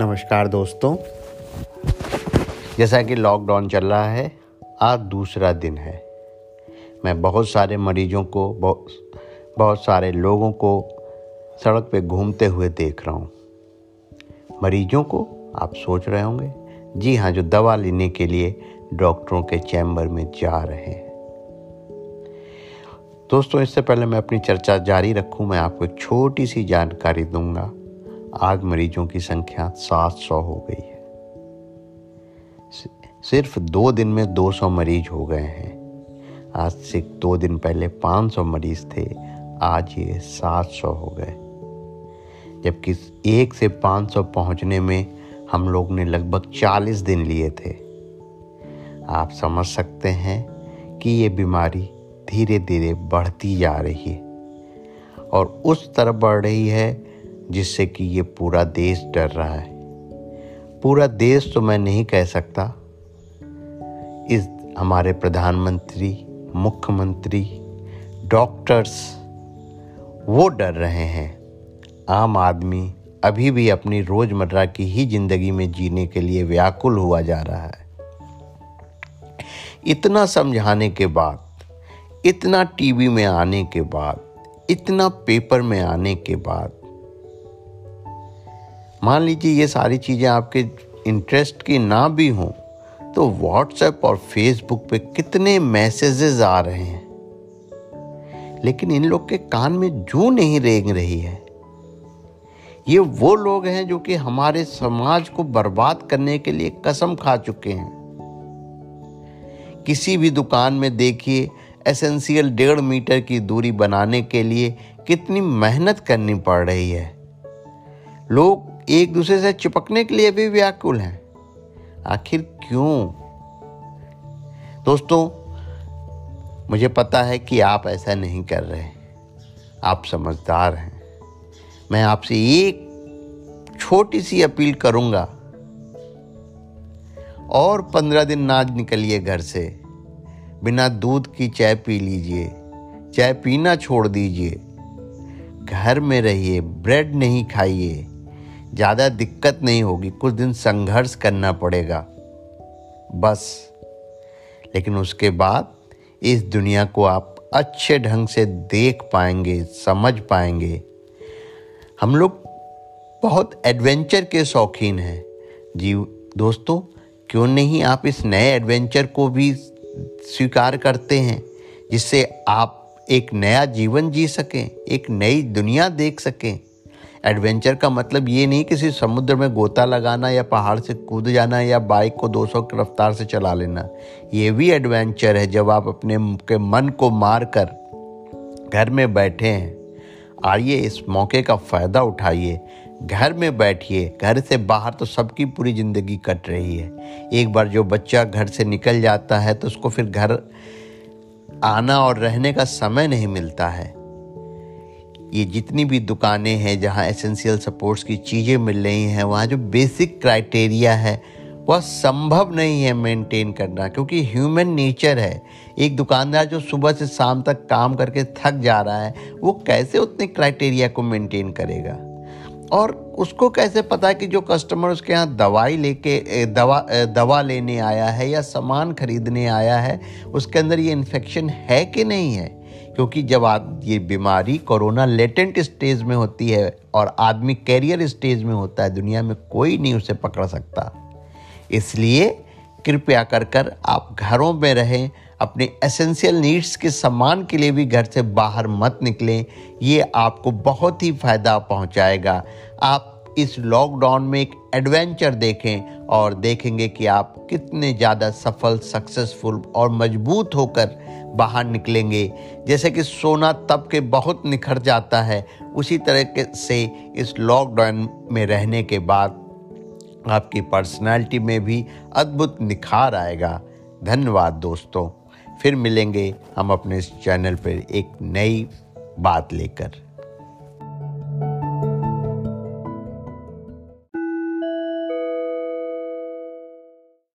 नमस्कार दोस्तों। जैसा कि लॉकडाउन चल रहा है, आज दूसरा दिन है। मैं बहुत सारे मरीजों को, बहुत बहुत सारे लोगों को सड़क पे घूमते हुए देख रहा हूँ। मरीजों को आप सोच रहे होंगे, जी हाँ जो दवा लेने के लिए डॉक्टरों के चैम्बर में जा रहे हैं। दोस्तों, इससे पहले मैं अपनी चर्चा जारी रखूँ, मैं आपको छोटी सी जानकारी दूँगा। आज मरीजों की संख्या 700 हो गई है। सिर्फ़ दो दिन में 200 मरीज़ हो गए हैं। आज से दो दिन पहले 500 मरीज़ थे, आज ये 700 हो गए। जबकि एक से 500 पहुँचने में हम लोग ने लगभग 40 दिन लिए थे। आप समझ सकते हैं कि ये बीमारी धीरे धीरे बढ़ती जा रही है और उस तरफ़ बढ़ रही है जिससे कि ये पूरा देश डर रहा है। पूरा देश तो मैं नहीं कह सकता। इस हमारे प्रधानमंत्री, मुख्यमंत्री, डॉक्टर्स, वो डर रहे हैं। आम आदमी अभी भी अपनी रोज़मर्रा की ही ज़िंदगी में जीने के लिए व्याकुल हुआ जा रहा है। इतना समझाने के बाद, इतना टीवी में आने के बाद, इतना पेपर में आने के बाद मान लीजिए ये सारी चीज़ें आपके इंटरेस्ट की ना भी हों तो व्हाट्सएप और फेसबुक पे कितने मैसेजेस आ रहे हैं? लेकिन इन लोग के कान में जू नहीं रेंग रही है। ये वो लोग हैं जो कि हमारे समाज को बर्बाद करने के लिए कसम खा चुके हैं। किसी भी दुकान में देखिए एसेंशियल डेढ़ मीटर की दूरी बनाने के लिए कितनी मेहनत करनी पड़ रही है। लोग एक दूसरे से चिपकने के लिए भी व्याकुल हैं। आखिर क्यों? दोस्तों, मुझे पता है कि आप ऐसा नहीं कर रहे आप समझदार हैं। मैं आपसे एक छोटी सी अपील करूँगा। और पंद्रह दिन ना निकलिए घर से। बिना दूध की चाय पी लीजिए। चाय पीना छोड़ दीजिए। घर में रहिए, ब्रेड नहीं खाइए। ज़्यादा दिक्कत नहीं होगी, कुछ दिन संघर्ष करना पड़ेगा, बस। लेकिन उसके बाद इस दुनिया को आप अच्छे ढंग से देख पाएँगे, समझ पाएँगे। हम लोग बहुत एडवेंचर के शौकीन हैं। जी, दोस्तों, क्यों नहीं आप इस नए एडवेंचर को भी स्वीकार करते हैं, जिससे आप एक नया जीवन जी सकें, एक नई दुनिया देख सकें? एडवेंचर का मतलब ये नहीं किसी समुद्र में गोता लगाना या पहाड़ से कूद जाना या बाइक को 200 की रफ्तार से चला लेना। ये भी एडवेंचर है जब आप अपने के मन को मार कर घर में बैठे हैं। आइए इस मौके का फ़ायदा उठाइए। घर में बैठिए। घर से बाहर तो सबकी पूरी ज़िंदगी कट रही है। एक बार जो बच्चा घर से निकल जाता है तो उसको फिर घर आना और रहने का समय नहीं मिलता है। ये जितनी भी दुकानें हैं जहाँ एसेंशियल सपोर्ट्स की चीज़ें मिल रही हैं, वहाँ जो बेसिक क्राइटेरिया है, वह संभव नहीं है मेंटेन करना, क्योंकि ह्यूमन नेचर है। एक दुकानदार जो सुबह से शाम तक काम करके थक जा रहा है, वो कैसे उतने क्राइटेरिया को मेंटेन करेगा? और उसको कैसे पता कि जो कस्टमर उसके यहाँ दवाई लेके दवा दवा लेने आया है या सामान खरीदने आया है, उसके अंदर ये इन्फेक्शन है कि नहीं है? क्योंकि जब आप ये बीमारी कोरोना लेटेंट स्टेज में होती है और आदमी कैरियर स्टेज में होता है, दुनिया में कोई नहीं उसे पकड़ सकता। इसलिए कृपया कर कर आप घरों में रहें, अपने एसेंशियल नीड्स के सामान के लिए भी घर से बाहर मत निकलें। ये आपको बहुत ही फ़ायदा पहुंचाएगा। आप इस लॉकडाउन में एक एडवेंचर देखें और देखेंगे कि आप कितने ज़्यादा सफल सक्सेसफुल और मज़बूत होकर बाहर निकलेंगे। जैसे कि सोना तब के बहुत निखर जाता है उसी तरह से इस लॉकडाउन में रहने के बाद आपकी पर्सनालिटी में भी अद्भुत निखार आएगा। धन्यवाद दोस्तों। फिर मिलेंगे हम अपने इस चैनल पर एक नई बात लेकर।